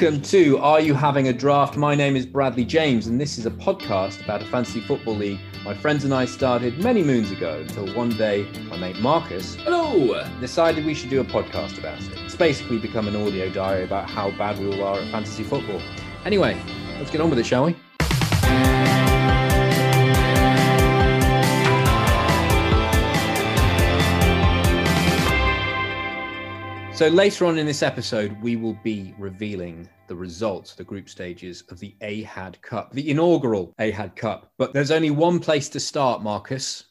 Welcome to Are You Having a Draft? My name is Bradley James, and this is a podcast about a fantasy football league my friends and I started many moons ago until one day my mate Marcus Hello. decided we should do a podcast about it. It's basically become an audio diary about how bad we all are at fantasy football. Anyway, let's get on with it, shall we? So later on in this episode, we will be revealing the results, the group stages of the AHAD Cup, the inaugural AHAD Cup. But there's only one place to start, Marcus.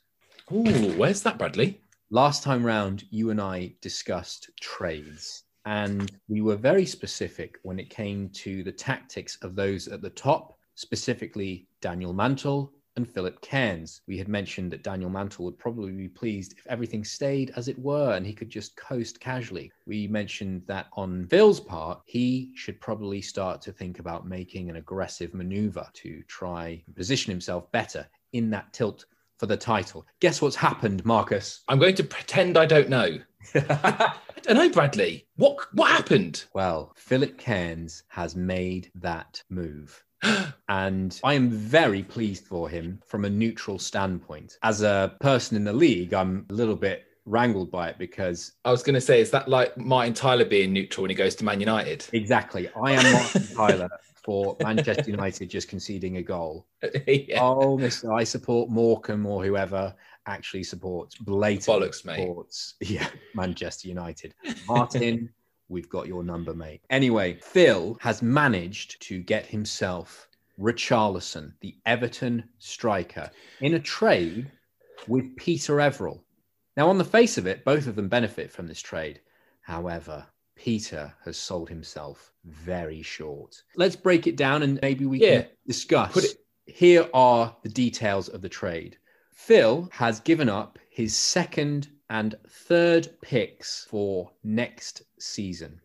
Ooh, where's that, Bradley? Last time round, you and I discussed trades, and we were very specific when it came to the tactics of those at the top, specifically Daniel Mantle and Philip Cairns. We had mentioned that Daniel Mantle would probably be pleased if everything stayed as it were and he could just coast casually. We mentioned that on Phil's part, he should probably start to think about making an aggressive maneuver to try and position himself better in that tilt for the title. Guess what's happened, Marcus? I'm going to pretend I don't know. I don't know, Bradley. What what happened? Well, Philip Cairns has made that move. And I am very pleased for him from a neutral standpoint. As a person in the league, I'm a little bit wrangled by it because I was going to say, is that like Martin Tyler being neutral when he goes to Man United? exactly, I am Martin Tyler for Manchester United just conceding a goal. yeah. Oh, Mister, I support Morecambe or whoever actually supports blatant Bollocks, mate. Yeah, Manchester United. Martin, we've got your number, mate. Anyway, Phil has managed to get himself Richarlison, the Everton striker, in a trade with Peter Everill. Now, on the face of it, both of them benefit from this trade. However, Peter has sold himself very short. Let's break it down and maybe we Yeah. can discuss. Put it- Here are the details of the trade. Phil has given up his second and third picks for next season.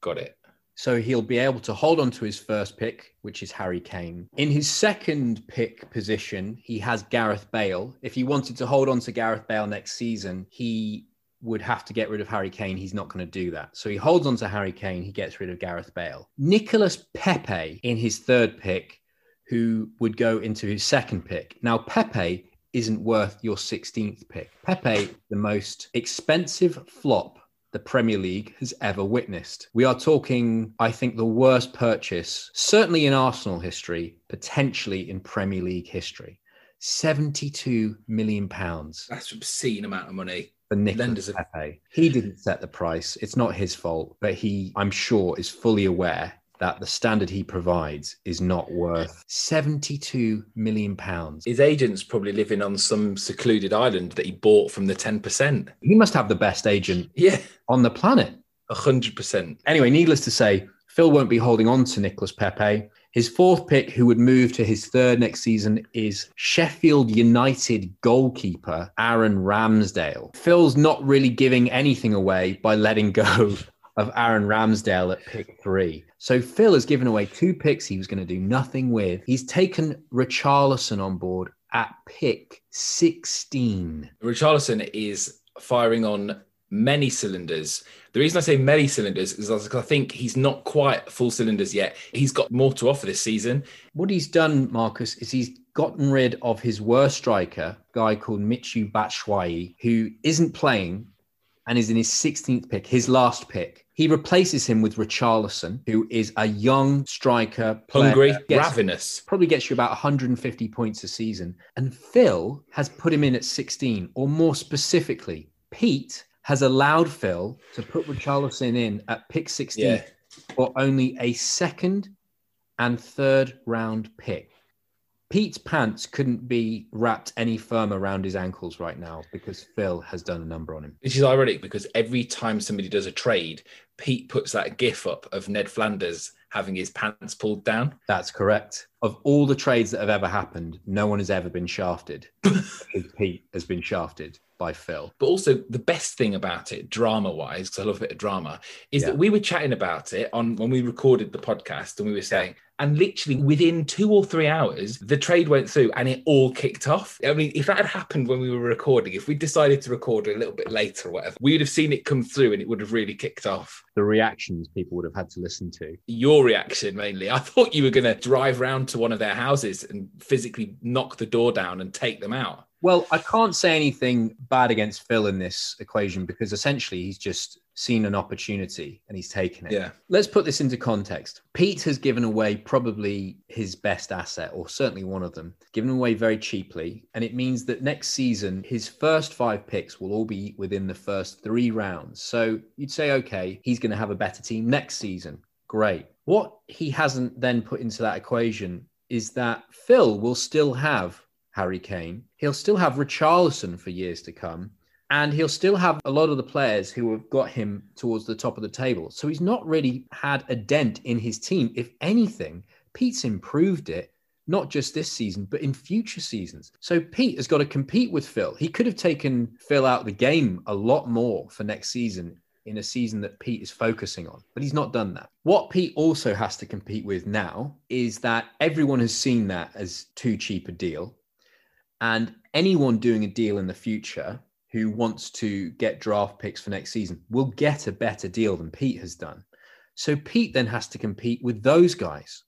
Got it. So he'll be able to hold on to his first pick, which is Harry Kane. In his second pick position, he has Gareth Bale. If he wanted to hold on to Gareth Bale next season, he would have to get rid of Harry Kane. He's not going to do that. So he holds on to Harry Kane. He gets rid of Gareth Bale. Nicolas Pepe in his third pick, who would go into his second pick. Now, Pepe isn't worth your 16th pick. Pepe, the most expensive flop the Premier League has ever witnessed. We are talking, I think, the worst purchase, certainly in Arsenal history, potentially in Premier League history. 72 million pounds That's an obscene amount of money. for Nicolas Pepe. He didn't set the price. It's not his fault, but he, I'm sure, is fully aware that the standard he provides is not worth 72 million pounds. His agent's probably living on some secluded island that he bought from the 10%. He must have the best agent Yeah, on the planet. 100%. Anyway, needless to say, Phil won't be holding on to Nicolas Pepe. His fourth pick, who would move to his third next season, is Sheffield United goalkeeper Aaron Ramsdale. Phil's not really giving anything away by letting go of Aaron Ramsdale at pick three. So Phil has given away two picks he was going to do nothing with. He's taken Richarlison on board at pick 16. Richarlison is firing on many cylinders. The reason I say many cylinders is because I think he's not quite full cylinders yet. He's got more to offer this season. What he's done, Marcus, is he's gotten rid of his worst striker, a guy called Michy Batshuayi, who isn't playing and is in his 16th pick, his last pick. He replaces him with Richarlison, who is a young striker, player, Hungry, gets- ravenous. probably gets you about 150 points a season. And Phil has put him in at 16, or more specifically, Pete has allowed Phil to put Richarlison in at pick 16 Yeah. for only a second and third round pick. Pete's pants couldn't be wrapped any firmer around his ankles right now because Phil has done a number on him. Which is ironic because every time somebody does a trade, Pete puts that gif up of Ned Flanders having his pants pulled down. That's correct. Of all the trades that have ever happened, no one has ever been shafted. Pete has been shafted by Phil. But also the best thing about it, drama wise, because I love a bit of drama, is Yeah. that we were chatting about it on when we recorded the podcast and we were saying, and literally within two or three hours, the trade went through and it all kicked off. I mean, if that had happened when we were recording, if we decided to record a little bit later or whatever, we would have seen it come through and it would have really kicked off. The reactions people would have had to listen to. Your reaction mainly. I thought you were going to drive round to one of their houses and physically knock the door down and take them out. Well, I can't say anything bad against Phil in this equation because essentially he's just seen an opportunity and he's taken it. Yeah. Let's put this into context. Pete has given away probably his best asset, or certainly one of them, given away very cheaply. And it means that next season, his first five picks will all be within the first three rounds. So you'd say, okay, he's going to have a better team next season. Great. What he hasn't then put into that equation is that Phil will still have Harry Kane. He'll still have Richarlison for years to come. And he'll still have a lot of the players who have got him towards the top of the table. So he's not really had a dent in his team. If anything, Pete's improved it, not just this season, but in future seasons. So Pete has got to compete with Phil. He could have taken Phil out of the game a lot more for next season in a season that Pete is focusing on, but he's not done that. What Pete also has to compete with now is that everyone has seen that as too cheap a deal. And anyone doing a deal in the future who wants to get draft picks for next season will get a better deal than Pete has done. So Pete then has to compete with those guys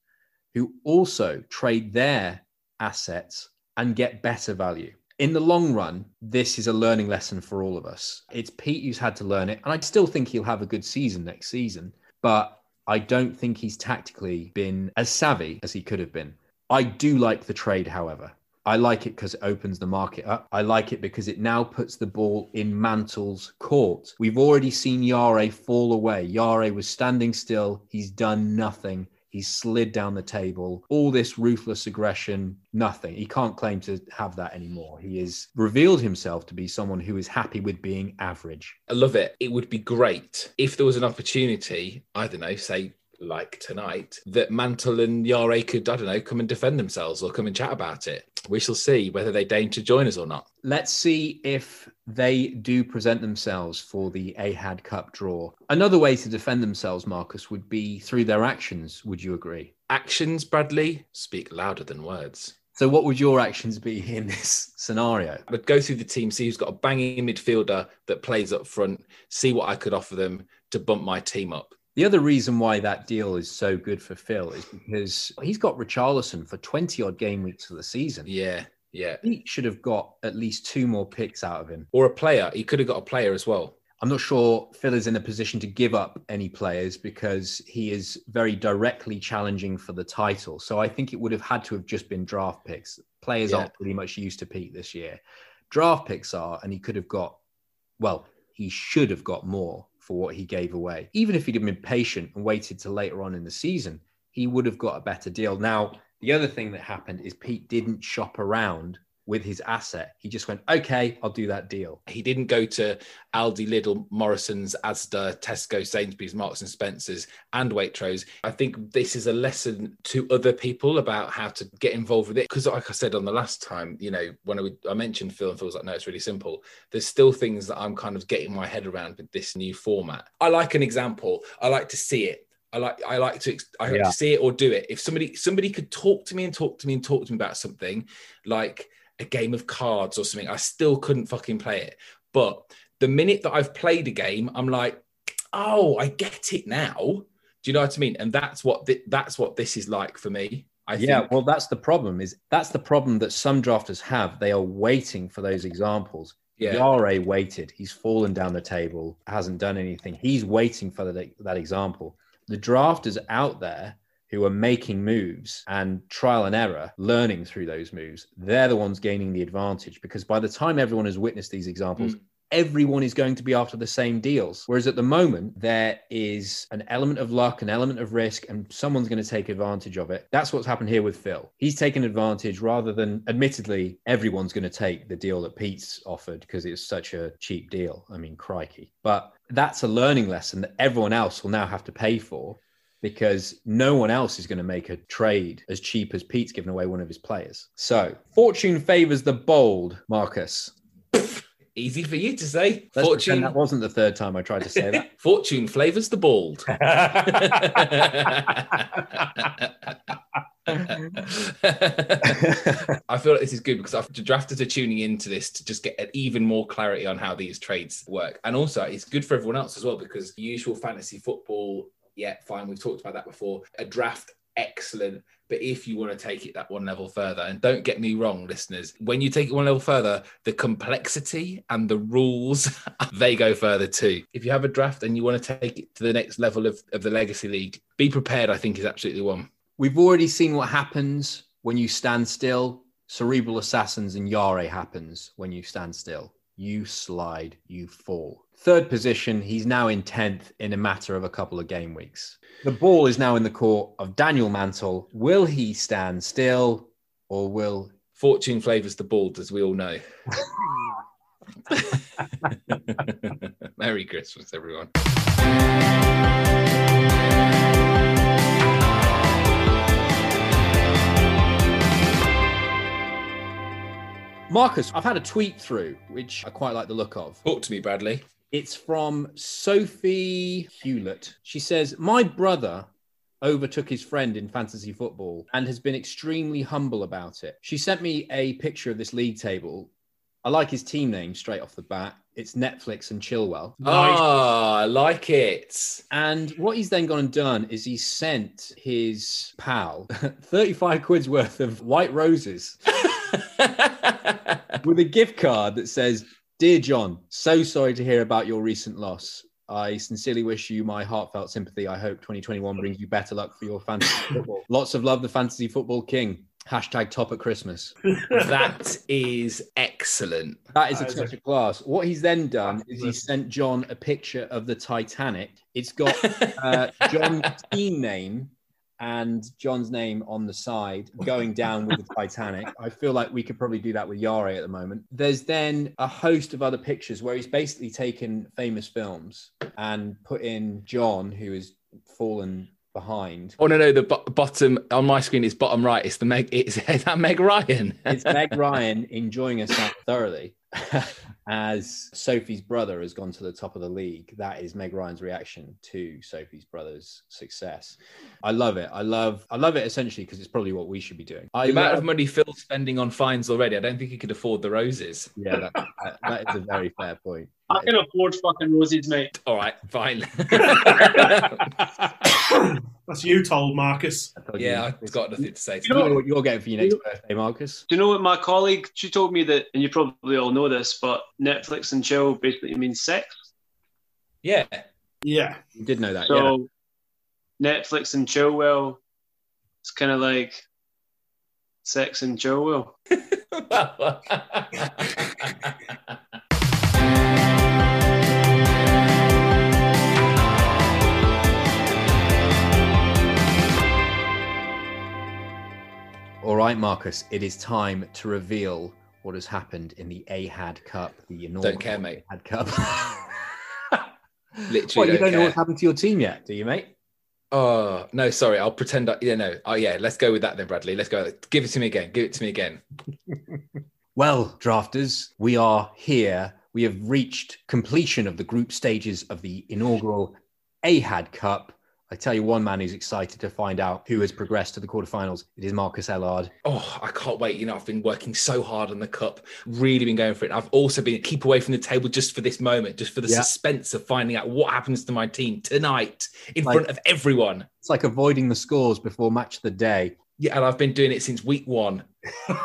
who also trade their assets and get better value. In the long run, this is a learning lesson for all of us. It's Pete who's had to learn it. And I still think he'll have a good season next season, but I don't think he's tactically been as savvy as he could have been. I do like the trade, however. I like it because it opens the market up. I like it because it now puts the ball in Mantle's court. We've already seen Yare fall away. Yare was standing still. He's done nothing. He's slid down the table. All this ruthless aggression, nothing. He can't claim to have that anymore. He has revealed himself to be someone who is happy with being average. I love it. It would be great if there was an opportunity, I don't know, say like tonight, that Mantle and Yare could, I don't know, come and defend themselves or come and chat about it. We shall see whether they deign to join us or not. Let's see if they do present themselves for the Ahad Cup draw. Another way to defend themselves, Marcus, would be through their actions. Would you agree? Actions, Bradley, speak louder than words. So, what would your actions be in this scenario? I'd go through the team, see who's got a banging midfielder that plays up front, see what I could offer them to bump my team up. The other reason why that deal is so good for Phil is because he's got Richarlison for 20 odd game weeks of the season. Yeah, yeah. He should have got at least two more picks out of him. Or a player. He could have got a player as well. I'm not sure Phil is in a position to give up any players because he is very directly challenging for the title. So I think it would have had to have just been draft picks. Players Yeah. aren't pretty much used to Pete this year. Draft picks are, and he could have got, well, he should have got more for what he gave away. Even if he'd have been patient and waited till later on in the season, he would have got a better deal. Now, the other thing that happened is Pete didn't shop around with his asset. He just went, okay, I'll do that deal. He didn't go to Aldi, Lidl, Morrison's, Asda, Tesco, Sainsbury's, Marks and Spencers, and Waitrose. I think this is a lesson to other people about how to get involved with it. Because, like I said on the last time, you know, when I, I mentioned Phil and Phil was like, no, it's really simple. There's still things that I'm kind of getting my head around with this new format. I like an example. I like to see it. I like I like to I like Yeah. to see it or do it. If somebody somebody could talk to me and talk to me and talk to me about something like a game of cards or something, I still couldn't fucking play it. But the minute that I've played a game, I'm like, oh, I get it now. Do you know what I mean? And that's what thi- that's what this is like for me. I yeah, think. well, that's the problem. Is that's the problem that some drafters have. They are waiting for those examples. Yeah. Yare waited. He's fallen down the table, hasn't done anything. He's waiting for that, that example. The drafters out there who are making moves and trial and error, learning through those moves, they're the ones gaining the advantage because by the time everyone has witnessed these examples, Mm. everyone is going to be after the same deals. Whereas at the moment, there is an element of luck, an element of risk, and someone's going to take advantage of it. That's what's happened here with Phil. He's taken advantage rather than, admittedly, everyone's going to take the deal that Pete's offered because it's such a cheap deal. I mean, crikey. But that's a learning lesson that everyone else will now have to pay for because no one else is going to make a trade as cheap as Pete's giving away one of his players. So, fortune favors the bold, Marcus. Easy for you to say. Let's Fortune that wasn't the third time I tried to say that. Fortune flavors the bald. I feel like this is good because I've, the drafters are tuning into this to just get even more clarity on how these trades work. And also, it's good for everyone else as well because usual fantasy football, yeah, fine. We've talked about that before. A draft, excellent. But if you want to take it that one level further, and don't get me wrong, listeners, when you take it one level further, the complexity and the rules, they go further too. If you have a draft and you want to take it to the next level of, of the Legacy League, be prepared, I think, is absolutely one. We've already seen what happens when you stand still. Cerebral Assassins and Yare happens when you stand still. You slide, you fall. Third position, he's now in 10th in a matter of a couple of game weeks. The ball is now in the court of Daniel Mantle. Will he stand still or will Fortune flavors the bald, as we all know. Merry Christmas, everyone. Marcus, I've had a tweet through, which I quite like the look of. Talk to me, Bradley. It's from Sophie Hewlett. She says, My brother overtook his friend in fantasy football and has been extremely humble about it. She sent me a picture of this league table. I like his team name straight off the bat. It's Netflix and Chilwell. Ah, I like it. And what he's then gone and done is he sent his pal 35 quid's worth of white roses with a gift card that says, Dear John, so sorry to hear about your recent loss. I sincerely wish you my heartfelt sympathy. I hope 2021 brings you better luck for your fantasy football. Lots of love, the fantasy football king. Hashtag top at Christmas. that is excellent. That is a That is touch of class. What he's then done is he sent John a picture of the Titanic. It's got uh, John's team name and John's name on the side going down with the Titanic. I feel like we could probably do that with Yare at the moment. There's then a host of other pictures where he's basically taken famous films and put in John, who has fallen behind. Oh no, no, the bo- bottom on my screen is bottom right. It's the Meg. It's is that Meg Ryan. It's Meg Ryan enjoying herself thoroughly as Sophie's brother has gone to the top of the league. That is Meg Ryan's reaction to Sophie's brother's success. I love it. I love I love it essentially because it's probably what we should be doing. I the amount of money Phil's spending on fines already, I don't think he could afford the roses. yeah, that, that- that is a very fair point. I can afford fucking roses, mate. All right, fine. That's you told, Marcus. I told you. yeah, I've got nothing to say. You know what you're getting for your next birthday, Marcus? Do you know what my colleague? She told me that, and you probably all know this, but Netflix and chill basically means sex. Yeah, Yeah. You did know that, yeah. So Netflix and chill well, it's kind of like sex and chill well. All right, Marcus, it is time to reveal what has happened in the AHAD Cup, the inaugural Don't care, mate. AHAD Cup. Literally what, you don't don't know what's happened to your team yet, do you, mate? Oh no, sorry. I'll pretend. I, yeah, no. Oh yeah, let's go with that then, Bradley. Let's go. Give it to me again. Give it to me again. Well, drafters, we are here. We have reached completion of the group stages of the inaugural AHAD Cup. I tell you, one man who's excited to find out who has progressed to the quarterfinals. It is Marcus Ellard. Oh, I can't wait. You know, I've been working so hard on the cup, really been going for it. I've also been keep away from the table just for this moment, just for the Yeah. suspense of finding out what happens to my team tonight in Like- front of everyone. It's like avoiding the scores before match of the day. Yeah, and I've been doing it since week one.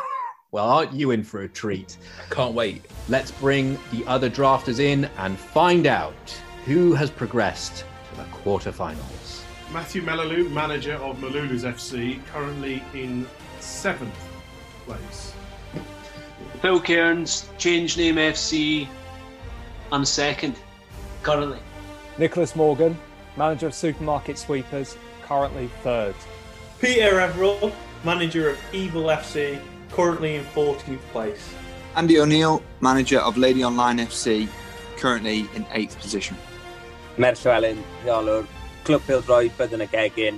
Well, aren't you in for a treat? I can't wait. Let's bring the other drafters in and find out who has progressed to the quarterfinals. Matthew Melalou, manager of Malulu's FC, currently in seventh place. Phil Cairns, change name FC. I'm second, currently. Nicholas Morgan, manager of Supermarket Sweepers, currently third. Peter Everall, manager of Evil FC, currently in 14th place. Andy O'Neill, manager of Lady Online FC, currently in eighth position. Merllywelyn, rheolwr, Clwb Pildroi, byddwn y gegin,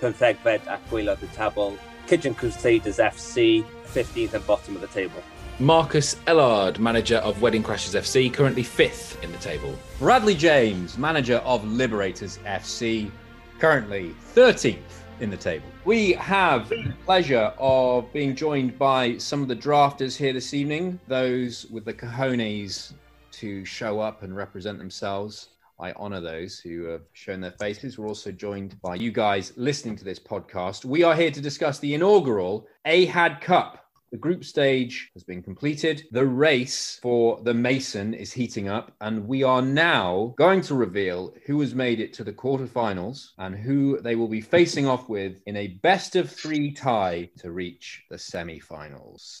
pymthegfed ac gwaelod y tabl, Kitchen Crusaders FC, 15th and bottom of the table. Marcus Ellard, manager of Wedding Crashers FC, currently fifth in the table. Bradley James, manager of Liberators FC, currently 13th in the table. We have the pleasure of being joined by some of the drafters here this evening, those with the cojones to show up and represent themselves. I honor those who have shown their faces. We're also joined by you guys listening to this podcast. We are here to discuss the inaugural AHAD Cup. The group stage has been completed. The race for the Mason is heating up, and we are now going to reveal who has made it to the quarterfinals and who they will be facing off with in a best of three tie to reach the semi-finals.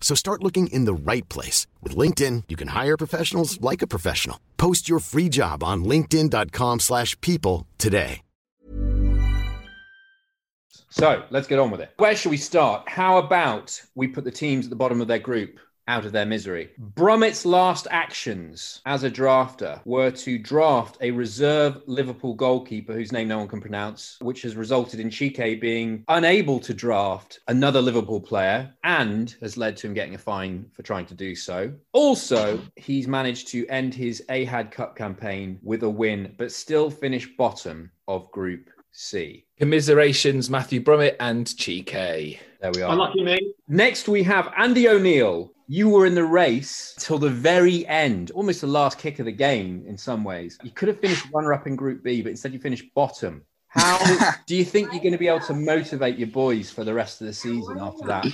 So start looking in the right place. With LinkedIn, you can hire professionals like a professional. Post your free job on linkedin.com/people slash people today. So let's get on with it. Where should we start? How about we put the teams at the bottom of their group out of their misery? Brummett's last actions as a drafter were to draft a reserve Liverpool goalkeeper whose name no one can pronounce, which has resulted in Chike being unable to draft another Liverpool player and has led to him getting a fine for trying to do so. Also, he's managed to end his AHAD Cup campaign with a win, but still finish bottom of Group C. Commiserations, Matthew Brummett and Chike. There we are. Unlucky mate. Next, we have Andy O'Neill. You were in the race till the very end, almost the last kick of the game in some ways. You could have finished runner up in Group B, but instead you finished bottom How do you think you're going to be able to motivate your boys for the rest of the season after that?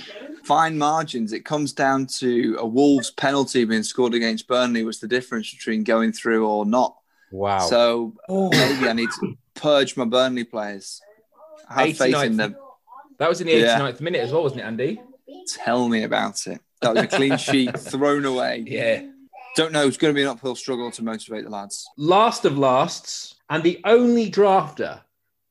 Fine margins. It comes down to a Wolves penalty being scored against Burnley was the difference between going through or not. Wow. So oh. maybe I need to purge my Burnley players. I have faith in them. That was in the Yeah. 89th minute as well, wasn't it, Andy? Tell me about it. That was a clean sheet thrown away. Yeah. Don't know. It's going to be an uphill struggle to motivate the lads. Last of lasts, and the only drafter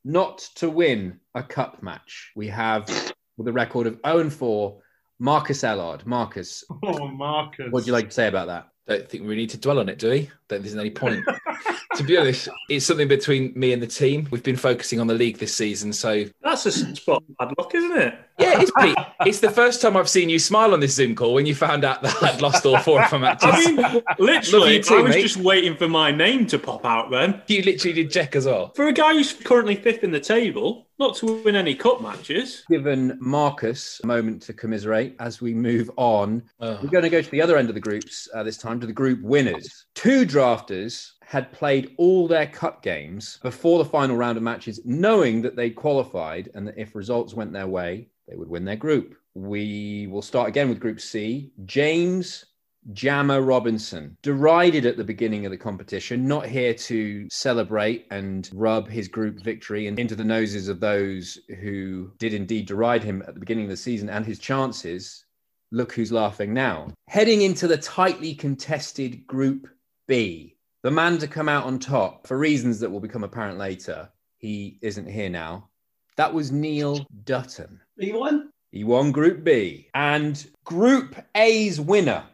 not to win a cup match. We have with a record of 0 and 4, Marcus Ellard. Marcus, Oh, Marcus. what would you like to say about that? Don't think we need to dwell on it, do we? Don't think there's any point. to be honest, it's something between me and the team. We've been focusing on the league this season, so That's a spot of bad luck, isn't it? yeah, it's Pete. It's the first time I've seen you smile on this Zoom call when you found out that I'd lost all four of my matches. I mean, literally, too, I was mate. just waiting for my name to pop out then. You literally did check as well. For a guy who's currently fifth in the table, not to win any cup matches. Given Marcus a moment to commiserate as we move on, Oh. we're going to go to the other end of the groups uh, this time to the group winners. Two drafters had played all their cup games before the final round of matches, knowing that they qualified and that if results went their way, they would win their group. We will start again with Group C. James Jammer Robinson, derided at the beginning of the competition, not here to celebrate and rub his group victory into the noses of those who did indeed deride him at the beginning of the season and his chances. Look who's laughing now. Heading into the tightly contested Group B, the man to come out on top for reasons that will become apparent later. He isn't here now. That was Neil Dutton. He won. He won Group B. And Group A's winner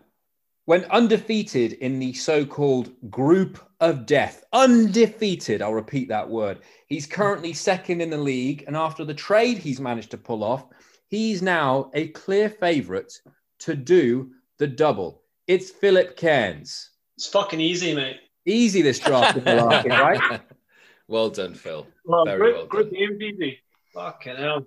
went undefeated in the so called Group of Death. Undefeated. I'll repeat that word. He's currently second in the league. And after the trade he's managed to pull off, he's now a clear favourite to do the double. It's Philip Cairns. It's fucking easy, mate. Easy this draft, in Malarkey, right? Well done, Phil. Well, Very group, well group games easy. Fucking hell.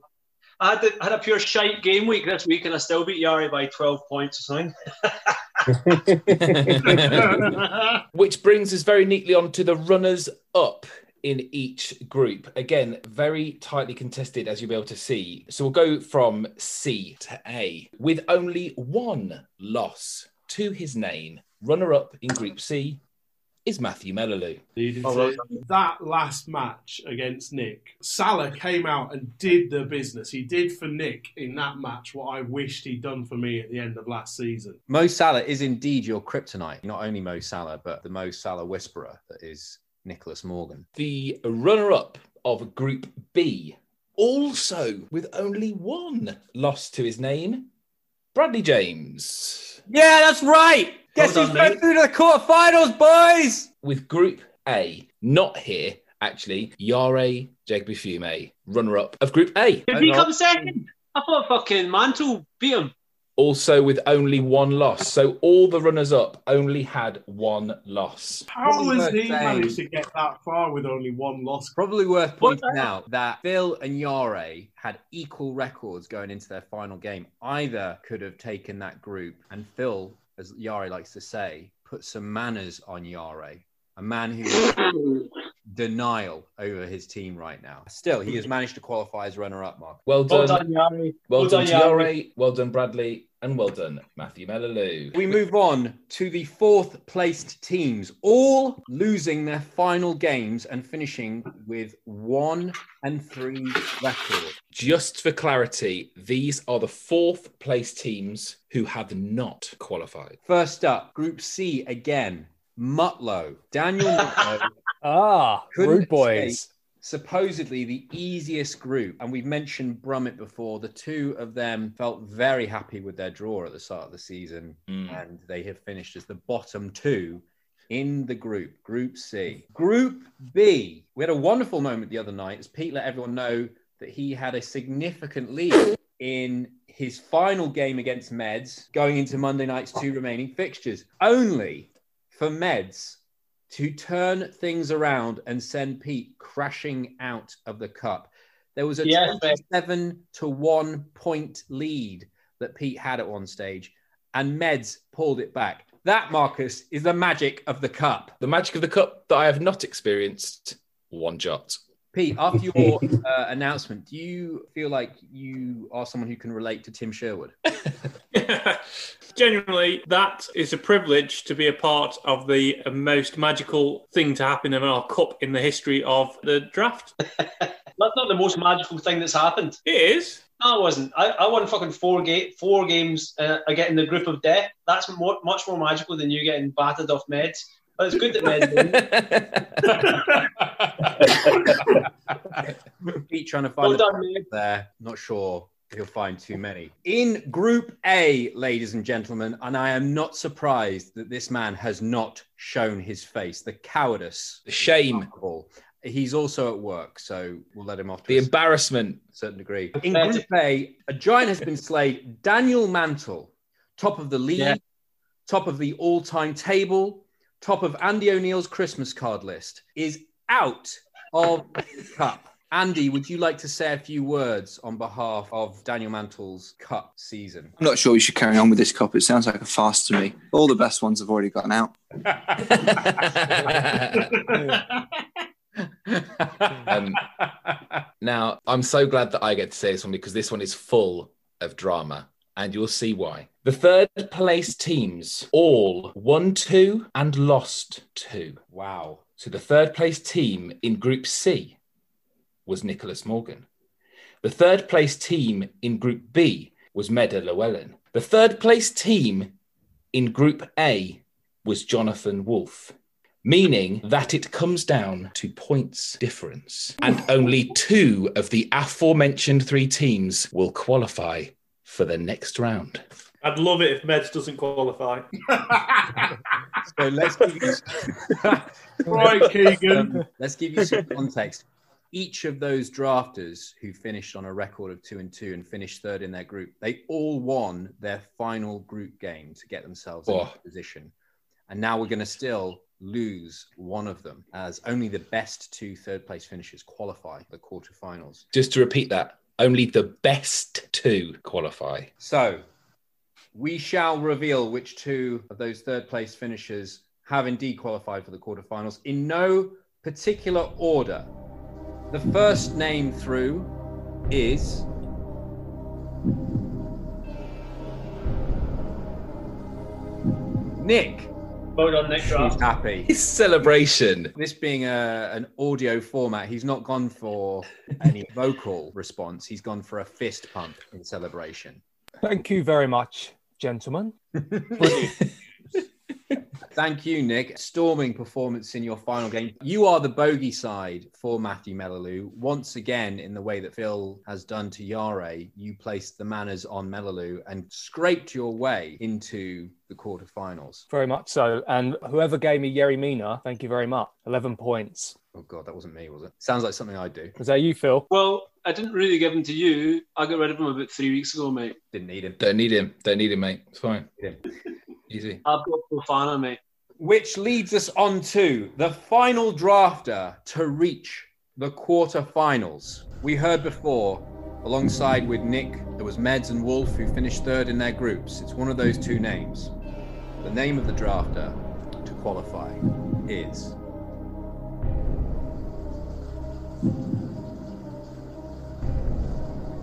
I had, the, I had a pure shite game week this week and I still beat Yari by 12 points or something. Which brings us very neatly on to the runners up in each group. Again, very tightly contested, as you'll be able to see. So we'll go from C to A with only one loss to his name. Runner up in Group C is Matthew Melaloo. Oh, that last match against Nick, Salah came out and did the business. He did for Nick in that match what I wished he'd done for me at the end of last season. Mo Salah is indeed your kryptonite. Not only Mo Salah, but the Mo Salah whisperer that is Nicholas Morgan. The runner up of Group B, also with only one loss to his name, Bradley James. Yeah, that's right. Guess Well who's done, going through to the quarterfinals, boys? With Group A, not here, actually, Yare Jegbifume, runner up of Group A. Did he come second? I thought fucking Mantle beat him. Also with only one loss. So all the runners up only had one loss. How Probably has he managed to get that far with only one loss? Probably worth pointing out that Phil and Yare had equal records going into their final game. Either could have taken that group, and Phil, as Yare likes to say, put some manners on Yare, a man who is denial over his team right now. Still, he has managed to qualify as runner-up, Mark. Well Well done. done, Yari. Well, Well done, done, to Yari. Yare. Well done, Bradley. And well done, Matthew Melaloo. We move on to the fourth placed teams, all losing their final games and finishing with one and three record. Just for clarity, these are the fourth placed teams who have not qualified. First up, Group C again. Mutlow, Daniel Mutlow. Ah, couldn't rude boys. Supposedly the easiest group, and we've mentioned Brummett before. The two of them felt very happy with their draw at the start of the season, hmm. and they have finished as the bottom two in the group, Group C. Group B, we had a wonderful moment the other night as Pete let everyone know that he had a significant lead in his final game against Meds going into Monday night's two remaining fixtures, only for Meds to turn things around and send Pete crashing out of the cup. There was a Yes, mate. 27 to 1 point lead that Pete had at one stage, and Meds pulled it back. That, Marcus, is the magic of the cup. The magic of the cup that I have not experienced one jot. Pete, after your uh, announcement, do you feel like you are someone who can relate to Tim Sherwood? Genuinely, that is a privilege to be a part of the most magical thing to happen in our cup in the history of the draft. That's not the most magical thing that's happened. It is. No, it wasn't. I, I won fucking four ga- four games. Uh, I get in the group of death. That's more, much more magical than you getting battered off meds. But it's good that meds. win. Pete trying to find Well done, there. Not sure he'll find too many. In Group A, ladies and gentlemen, and I am not surprised that this man has not shown his face. The cowardice, the shame. He's also at work, so we'll let him off. The a embarrassment. certain degree. In Group A, a giant has been slayed. Daniel Mantle, top of the league, Yeah. top of the all-time table, top of Andy O'Neill's Christmas card list, is out of the cup. Andy, would you like to say a few words on behalf of Daniel Mantle's cup season? I'm not sure we should carry on with this cup. It sounds like a farce to me. All the best ones have already gotten out. Um, now, I'm so glad that I get to say this one because this one is full of drama, and you'll see why. The third place teams all won two and lost two. Wow. So the third place team in Group C was Nicholas Morgan. The third place team in Group B was Meda Llewellyn. The third place team in Group A was Jonathan Wolfe, meaning that it comes down to points difference. And only two of the aforementioned three teams will qualify for the next round. I'd love it if Meds doesn't qualify. So let's give you, Right, Keegan. Um, let's give you some context. Each of those drafters who finished on a record of two and two and finished third in their group, they all won their final group game to get themselves in Oh. that position. And now we're going to still lose one of them, as only the best two third place finishers qualify for the quarterfinals. Just to repeat that, only the best two qualify. So we shall reveal which two of those third place finishers have indeed qualified for the quarterfinals in no particular order. The first name through is Nick. Well done, Nick He's happy. His celebration. This being a, an audio format, he's not gone for any vocal response. He's gone for a fist pump in celebration. Thank you very much, gentlemen. Thank you, Nick. Storming performance in your final game. You are the bogey side for Matthew Melaloo. Once again, in the way that Phil has done to Yare, you placed the manners on Melaloo and scraped your way into the quarterfinals. Very much so. And whoever gave me Yeri Mina, thank you very much. 11 points. Oh, God, that wasn't me, was it? Sounds like something I'd do. Was that you, Phil? Well, I didn't really give him to you. I got rid of him about three weeks ago, mate. Didn't need him. Don't need him. Don't need him, mate. It's fine. Easy. I've got Fofana, mate. Which leads us on to the final drafter to reach the quarterfinals. We heard before, alongside with Nick, there was Meds and Wolf who finished third in their groups. It's one of those two names. The name of the drafter to qualify is.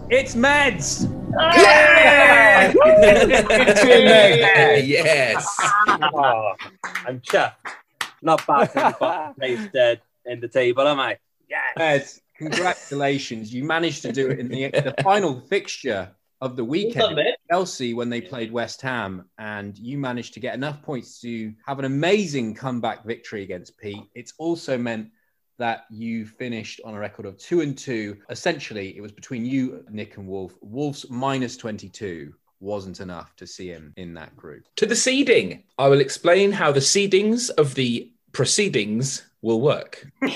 It's Meds! Yeah! It's in yes. Oh, I'm chuffed. Not bad for the bottom place dead in the table, am I? Yes. Meds, congratulations. You managed to do it in the, the final fixture of the weekend. mate. Chelsea when they played West Ham, and you managed to get enough points to have an amazing comeback victory against Pete. It's also meant that you finished on a record of two and two. Essentially, it was between you, Nick, and Wolf. Wolf's minus 22 wasn't enough to see him in that group. To the seeding. I will explain how the seedings of the proceedings will work.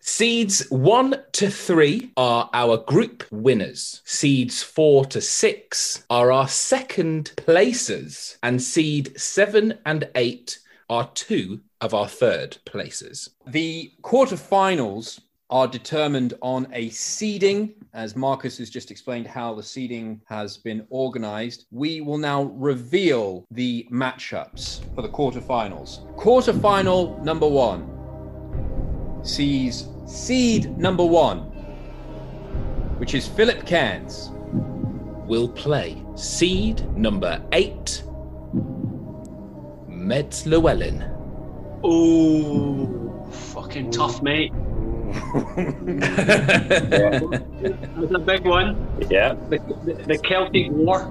Seeds one to three are our group winners. Seeds four to six are our second placers. And seed seven and eight are two of our third places. The quarterfinals are determined on a seeding. As Marcus has just explained how the seeding has been organized, we will now reveal the matchups for the quarterfinals. Quarterfinal number one sees seed number one, which is Philip Cairns. Will play seed number eight, Meds Llewellyn. Oh, fucking tough, mate. That's a big one. Yeah. The, the, the Celtic War.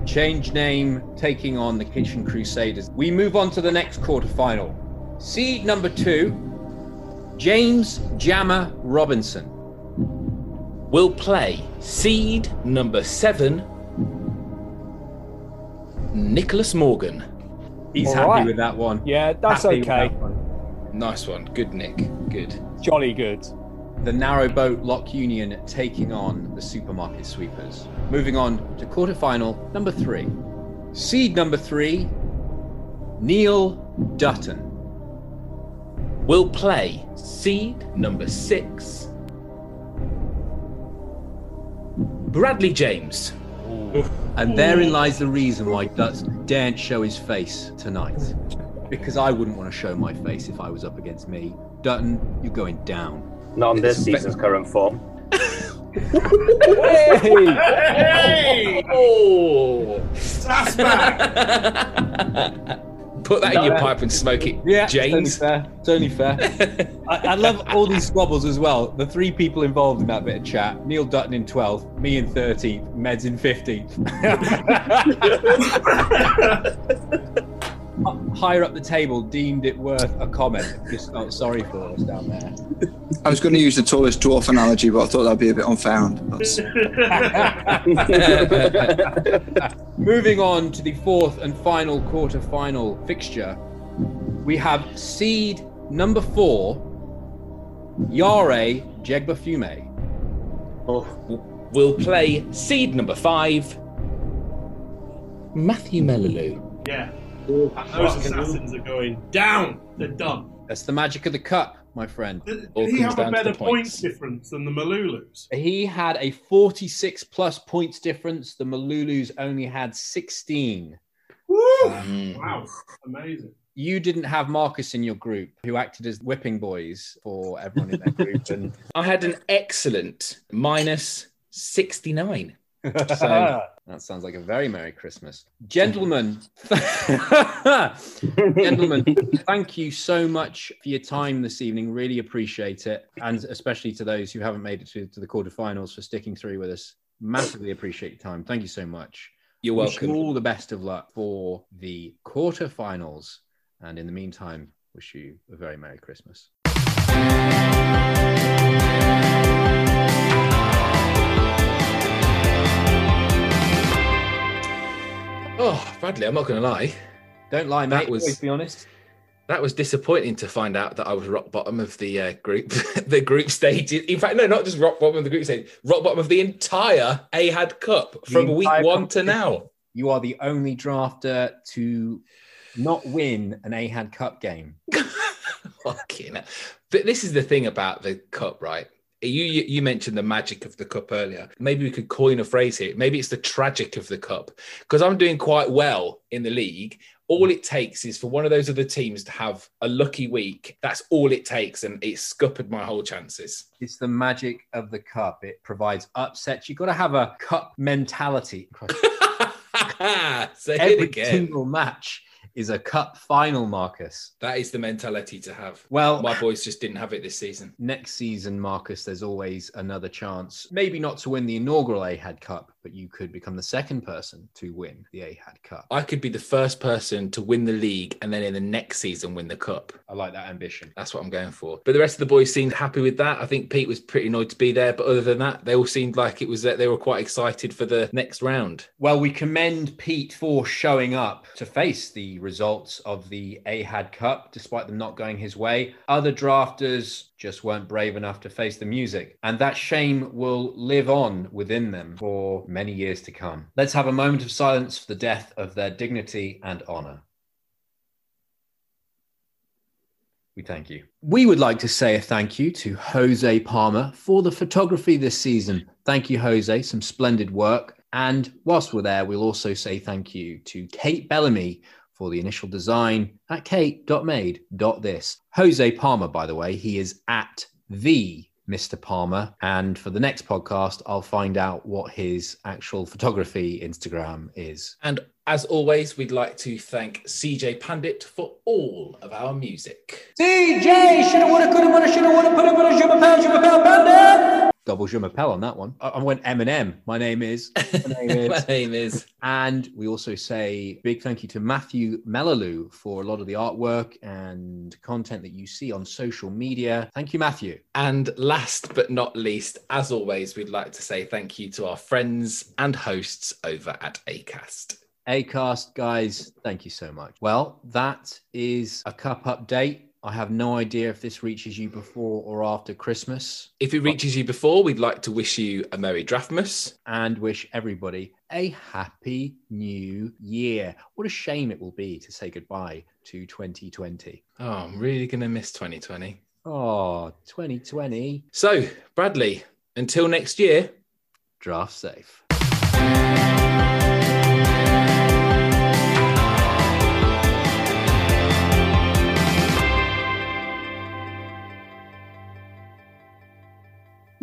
Change name, taking on the Kitchen Crusaders. We move on to the next quarterfinal. Seed number two, James Jammer Robinson. Will play seed number seven, Nicholas Morgan. He's All happy right. with that one. Yeah, that's Happy okay. that one. Nice one. Good, Nick. Good. Jolly good. The narrow boat Lock Union taking on the Supermarket Sweepers. Moving on to quarterfinal number three. Seed number three, Neil Dutton. Will play seed number six, Bradley James. And therein lies the reason why Dutton daren't show his face tonight. Because I wouldn't want to show my face if I was up against me. Dutton, you're going down. Not on this season's current form. Hey! Oh! That's back! Put that in your pipe and smoke it, Yeah, James. It's only fair. It's only fair. I, I love all these squabbles as well. The three people involved in that bit of chat Neil Dutton in 12th, me in 13th, Meds in 15th. Higher up the table deemed it worth a comment. Just felt sorry for us down there. I was going to use the tallest dwarf analogy, but I thought that'd be a bit unfair. on us. Moving on to the fourth and final quarter final fixture, we have seed number four, Yare Jegbafume. Oh, Will play seed number five, Matthew Melaloo. Yeah. And those assassins are going down. They're done. That's the magic of the cup, my friend. Did he have a better points difference than the Malulus? He had a 46 plus points difference. The Malulus only had 16. Woo! Mm. Wow. Amazing. You didn't have Marcus in your group, who acted as whipping boys for everyone in their group. And I had an excellent minus 69. So that sounds like a very Merry Christmas. Gentlemen, gentlemen, thank you so much for your time this evening. Really appreciate it. And especially to those who haven't made it to, to the quarterfinals for sticking through with us. Massively appreciate your time. Thank you so much. You're Wish you welcome. all the best of luck for the quarterfinals. And in the meantime, wish you a very Merry Christmas. Oh, Bradley, I'm not going to lie. Don't lie, That mate. was- Always be honest. That was disappointing to find out that I was rock bottom of the uh, group, the group stage. In fact, no, not just rock bottom of the group stage, rock bottom of the entire Ahad Cup The from week one to now. You are the only drafter to not win an Ahad Cup game. Fucking. But this is the thing about the cup, right? You, you you mentioned the magic of the cup earlier. Maybe we could coin a phrase here. Maybe it's the tragic of the cup because I'm doing quite well in the league. All it takes is for one of those other teams to have a lucky week. That's all it takes, and it's scuppered my whole chances. It's the magic of the cup. It provides upsets. You've got to have a cup mentality. Say it Every again. single match is a cup final, Marcus. That is the mentality to have. Well, my boys just didn't have it this season. Next season, Marcus, there's always another chance. Maybe not to win the inaugural AHAD Cup, but you could become the second person to win the AHAD Cup. I could be the first person to win the league and then in the next season win the cup. I like that ambition. That's what I'm going for. But the rest of the boys seemed happy with that. I think Pete was pretty annoyed to be there, but other than that, they all seemed like it was that they were quite excited for the next round. Well, we commend Pete for showing up to face the results of the AHAD Cup, despite them not going his way. Other drafters just weren't brave enough to face the music, and that shame will live on within them for many years to come. Let's have a moment of silence for the death of their dignity and honor. We thank you. We would like to say a thank you to Jose Palmer for the photography this season. Thank you, Jose. Some splendid work. And whilst we're there, we'll also say thank you to Kate Bellamy for the initial design at kate.made.this. Jose Palmer, by the way, he is at the Mr. Palmer. And for the next podcast, I'll find out what his actual photography Instagram is. And as always, we'd like to thank CJ Pandit for all of our music. CJ, shoulda, woulda, coulda, woulda, shoulda, woulda, coulda, woulda, shoulda, pound, shoulda, pound, bandit. Double je m'appelle on that one. I, went Eminem. My name is. My name is. My name is. And we also say big thank you to Matthew Melaloo for a lot of the artwork and content that you see on social media. Thank you, Matthew. And last but not least, as always, we'd like to say thank you to our friends and hosts over at ACAST. Acast guys, thank you so much. Well, that is a cup update. I have no idea if this reaches you before or after Christmas. If it reaches you before, we'd like to wish you a Merry Draftmas. And wish everybody a happy new year. What a shame it will be to say goodbye to 2020. Oh, I'm really going to miss 2020. Oh, 2020. So, Bradley, until next year, draft safe.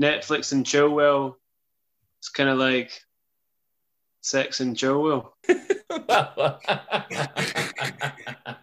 Netflix and Chilwell. It's kind of like sex and Chilwell.